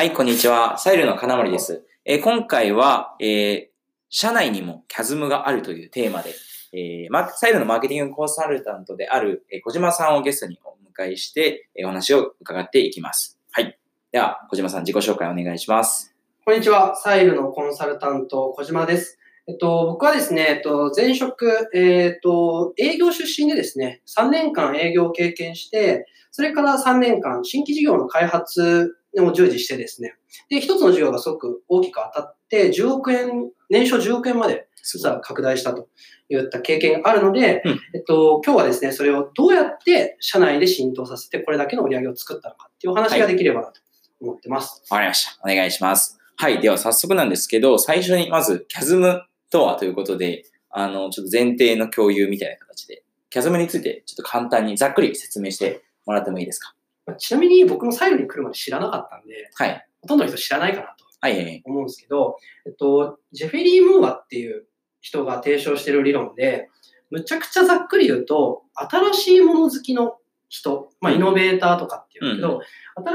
はい、こんにちは。サイルの金森です。えー今回は、えー社内にもキャズムがあるというテーマで、えーサイルのマーケティングコンサルタントである、え小島さんをゲストにお迎えして、えお話を伺っていきます。はい。では、小島さん自己紹介お願いします。こんにちは。サイルのコンサルタント、小島です。えっと、僕はですね、えっと、前職、えっと、営業出身でですね、3年間営業を経験して、それから3年間新規事業の開発を従事してですね、で、一つの事業がすごく大きく当たって、10億円、年商10億円まです実。は拡大したといった経験があるので、うんえっと、今日はですね、それをどうやって社内で浸透させて、これだけの売り上げを作ったのかっていうお話ができればなと思ってます。わかりました。お願いします。はい。では、早速なんですけど、最初にまず、キャズムとはということで、あの、ちょっと前提の共有みたいな形で、キャズムについて、ちょっと簡単にざっくり説明してもらってもいいですか？まあちなみに僕もサイルに来るまで知らなかったんで、はい。ほとんどの人知らないかなと。思うんですけど、えっと、ジェフェリー・ムーアっていう人が提唱している理論で、むちゃくちゃざっくり言うと、新しいもの好きの人、まあ、うんイノベーターとかっていうんだけど、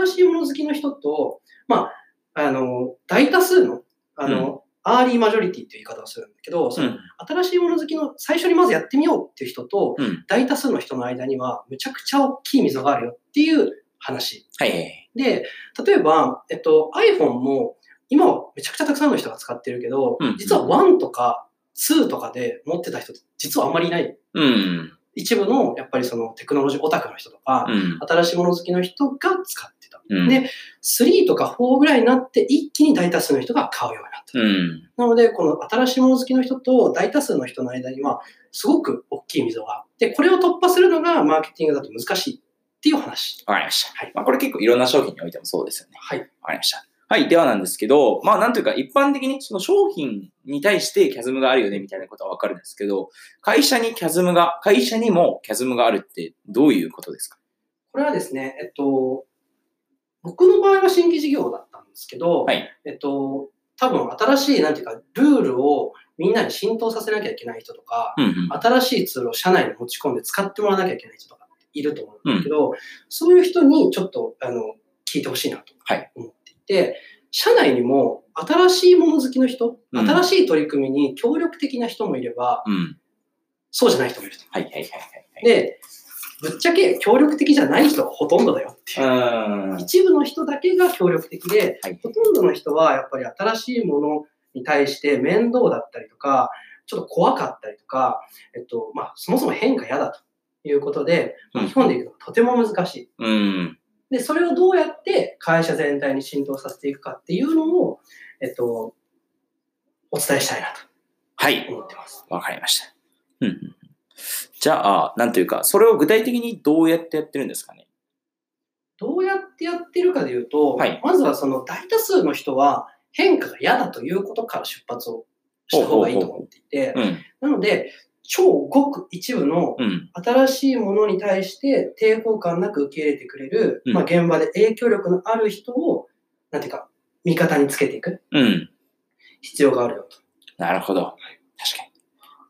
新しいもの好きの人と、まあ、あの、大多数の、あの、アーリーマジョリティっていう言い方をするんだけど、そのうん。新しいもの好きの最初にまずやってみようっていう人と、うん。大多数の人の間には、むちゃくちゃ大きい溝があるよっていう話はい。で、例えば、えっと、iPhone も、今はめちゃくちゃたくさんの人が使ってるけど、うん実は1とか2とかで持ってた人って実はあんまりいない。うん。一部の、やっぱりそのテクノロジーオタクの人とか、うん。新しいもの好きの人が使ってた。うん。で3とか4ぐらいになって一気に大多数の人が買うようになった。うん。なので、この新しいもの好きの人と大多数の人の間には、すごく大きい溝があって、これを突破するのがマーケティングだと難しいっていう話。わかりました。はいまあ、これ結構いろんな商品においてもそうですよね。はい。わかりました。はい。ではなんですけど、まあなんというか一般的にその商品に対してキャズムがあるよねみたいなことはわかるんですけど、会社にキャズムが、会社にもキャズムがあるってどういうことですか？これはですね、えっと、僕の場合は新規事業だったんですけど、はいえっと、多分新しい、なんていうか、ルールをみんなに浸透させなきゃいけない人とか、うんうん。新しいツールを社内に持ち込んで使ってもらわなきゃいけない人とかいると思うんだけど、そういう人にちょっと、あの、聞いてほしいなとはい。思っていて、社内にも新しいもの好きの人、うん。新しい取り組みに協力的な人もいれば、うん。そうじゃない人もいると。はいはいはいはい。で、ぶっちゃけ協力的じゃない人がほとんどだよっていう。一部の人だけが協力的で、はい。ほとんどの人はやっぱり新しいものに対して面倒だったりとか、ちょっと怖かったりとか、えっと、まあ、そもそも変化嫌だということで、うん巻き込んでいくのがとても難しい。うん。で、それをどうやって会社全体に浸透させていくかっていうのを、えっと、お伝えしたいなはいと。思ってます。わかりました。うん。じゃあ、なんというか、それを具体的にどうやってやってるんですかね？どうやってやってるかでいうと、はいまずはその大多数の人は変化が嫌だということから出発をした方がいいと思っていて、うん。なので、超ごく一部のうん。新しいものに対して抵抗感なく受け入れてくれる、うんまあ、現場で影響力のある人を、なんていうか、味方につけていくうん。必要があるよと。なるほど。確かに。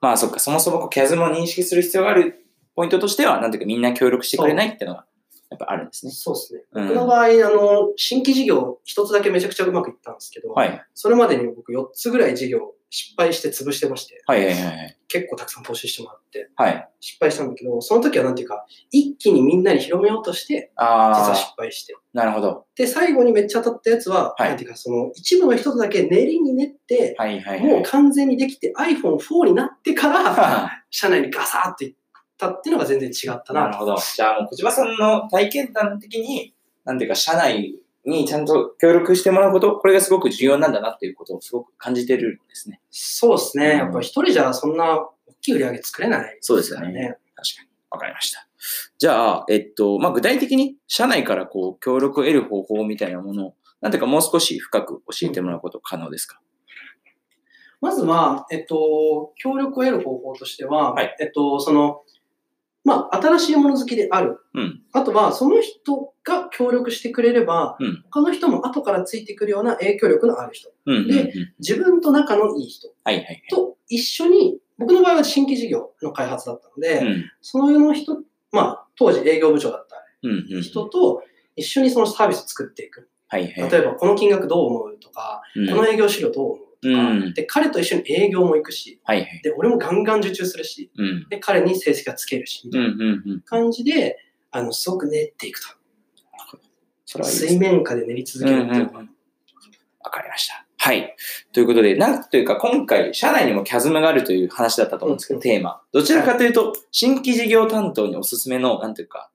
まあそっか、そもそもこうキャズムを認識する必要があるポイントとしては、なんていうかみんな協力してくれないっていうのが、やっぱあるんですね。そうですね。うん僕の場合、あの、新規事業一つだけめちゃくちゃうまくいったんですけど、はい。それまでに僕4つぐらい事業失敗して潰してまして、はいはいはいはい。結構たくさん投資してもらって、はい。失敗したんだけど、その時はなんていうか、一気にみんなに広めようとして、実はあ失敗して。あ、なるほど。で、最後にめっちゃ当たったやつは、はいなんていうか、その一部の人とだけ練りに練って、はいはいはい。もう完全にできて iPhone4 になってから、は 社内にガサーっていったっていうのが全然違ったな。なるほど。じゃあもう小島さんの体験談的に、なんていうか社内にちゃんと協力してもらうこと、これがすごく重要なんだなっていうことをすごく感じてるんですね。そうですね。うんやっぱ一人じゃそんな大きい売り上げ作れないそうですよね。確かに。わかりました。じゃあ、えっと、まあ、具体的に社内からこう、協力を得る方法みたいなものを、なんていうかもう少し深く教えてもらうこと可能ですか、まずは、えっと、協力を得る方法としては、はいえっと、その、まあ、新しいもの好きである。うん。あとは、その人が協力してくれれば、うん他の人も後からついてくるような影響力のある人。うん。うん。でうん自分と仲のいい人はいはいはい。と一緒に、僕の場合は新規事業の開発だったので、うん。その世の人、まあ、当時営業部長だった。人と一緒にそのサービスを作っていく。はいはい。例えば、この金額どう思うとか、うんこの営業資料どう思うとか、うんで、彼と一緒に営業も行くし、はいはい。で、俺もガンガン受注するし、うん。で、彼に成績がつけるし、みたうんいなうんうん。感じで、あの、すごく練っていくと。それはいいです水面下で練り続けるっていうのは、うんかりました。はい。ということで、なんというか、今回、社内にもキャズムがあるという話だったと思うんですけど、うんテーマ。どちらかというと、新規事業担当におすすめの、なんというか、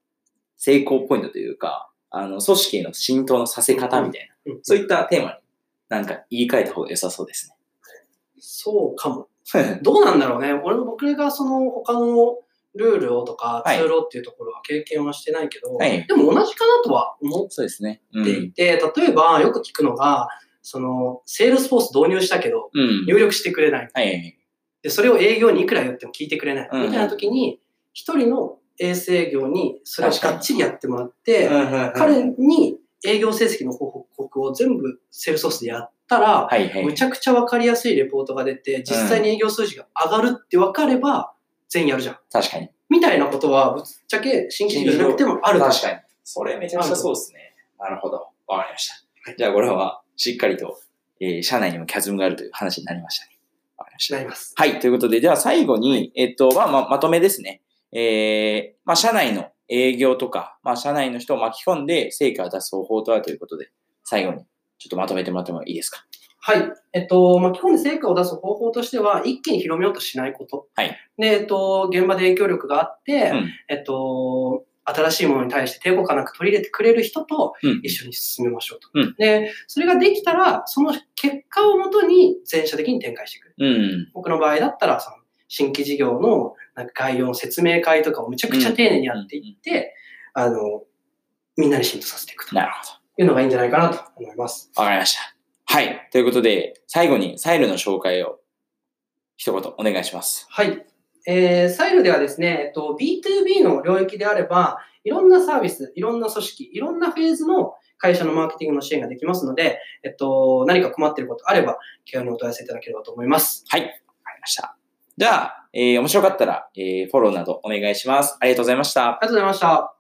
成功ポイントというか、あの、組織への浸透のさせ方みたいな、うんそういったテーマに、なんか言い換えた方が良さそうですそうかも。ね。どうなんだろうね。俺も僕がその他のルールをとかはいツールをっていうところは経験はしてないけど、はいでも同じかなとは思そうですね。うっていて、例えばよく聞くのが、その、セールスフォース導入したけど、うん。入力してくれない。はい。で、それを営業にいくら言っても聞いてくれない。うんみたいな時に、一人の営業にそれをがっちりやってもらって、彼彼に営業成績の報告を全部セールスフォースでやったら、はいはい。むちゃくちゃわかりやすいレポートが出て、実際に営業数字が上がるって分かれば、全員やるじゃん。確かに。みたいなことは、ぶっちゃけ新規事業じゃなくてもあると確かに。それめちゃくちゃそうですね。なるほど。わかりました。じゃあこれはしっかりと、えー社内にもキャズムがあるという話になりましたね。わかりました。なります。はい。ということで、じゃあ最後に、えっと、まあ、ま、まとめですね。えー、まあ、社内の営業とか、まあ、社内の人を巻き込んで成果を出す方法とはということで、最後にちょっとまとめてもらってもいいですか？はい。えっと、巻き込んで成果を出す方法としては、一気に広めようとしないこと。はい。で、えっと、現場で影響力があって、うんえっと、新しいものに対して抵抗感なく取り入れてくれる人とうん一緒に進めましょうと。うんで、それができたら、その結果をもとに全社的に展開していく。うん。僕の場合だったら、その新規事業のなんか概要の説明会とかをむちゃくちゃ丁寧にやっていって、あの、みんなに浸透させていくとなるほど。いうのがいいんじゃないかなと思います。わかりました。はい。ということで、最後にサイルの紹介を一言お願いします。はい。えー、サイルではですね、えっと、B2B の領域であれば、いろんなサービス、いろんな組織、いろんなフェーズの会社のマーケティングの支援ができますので、えっと、何か困っていることあれば、気軽にお問い合わせいただければと思います。はい。わかりました。じゃあ、えー面白かったら、えーフォローなどお願いします。ありがとうございました。ありがとうございました。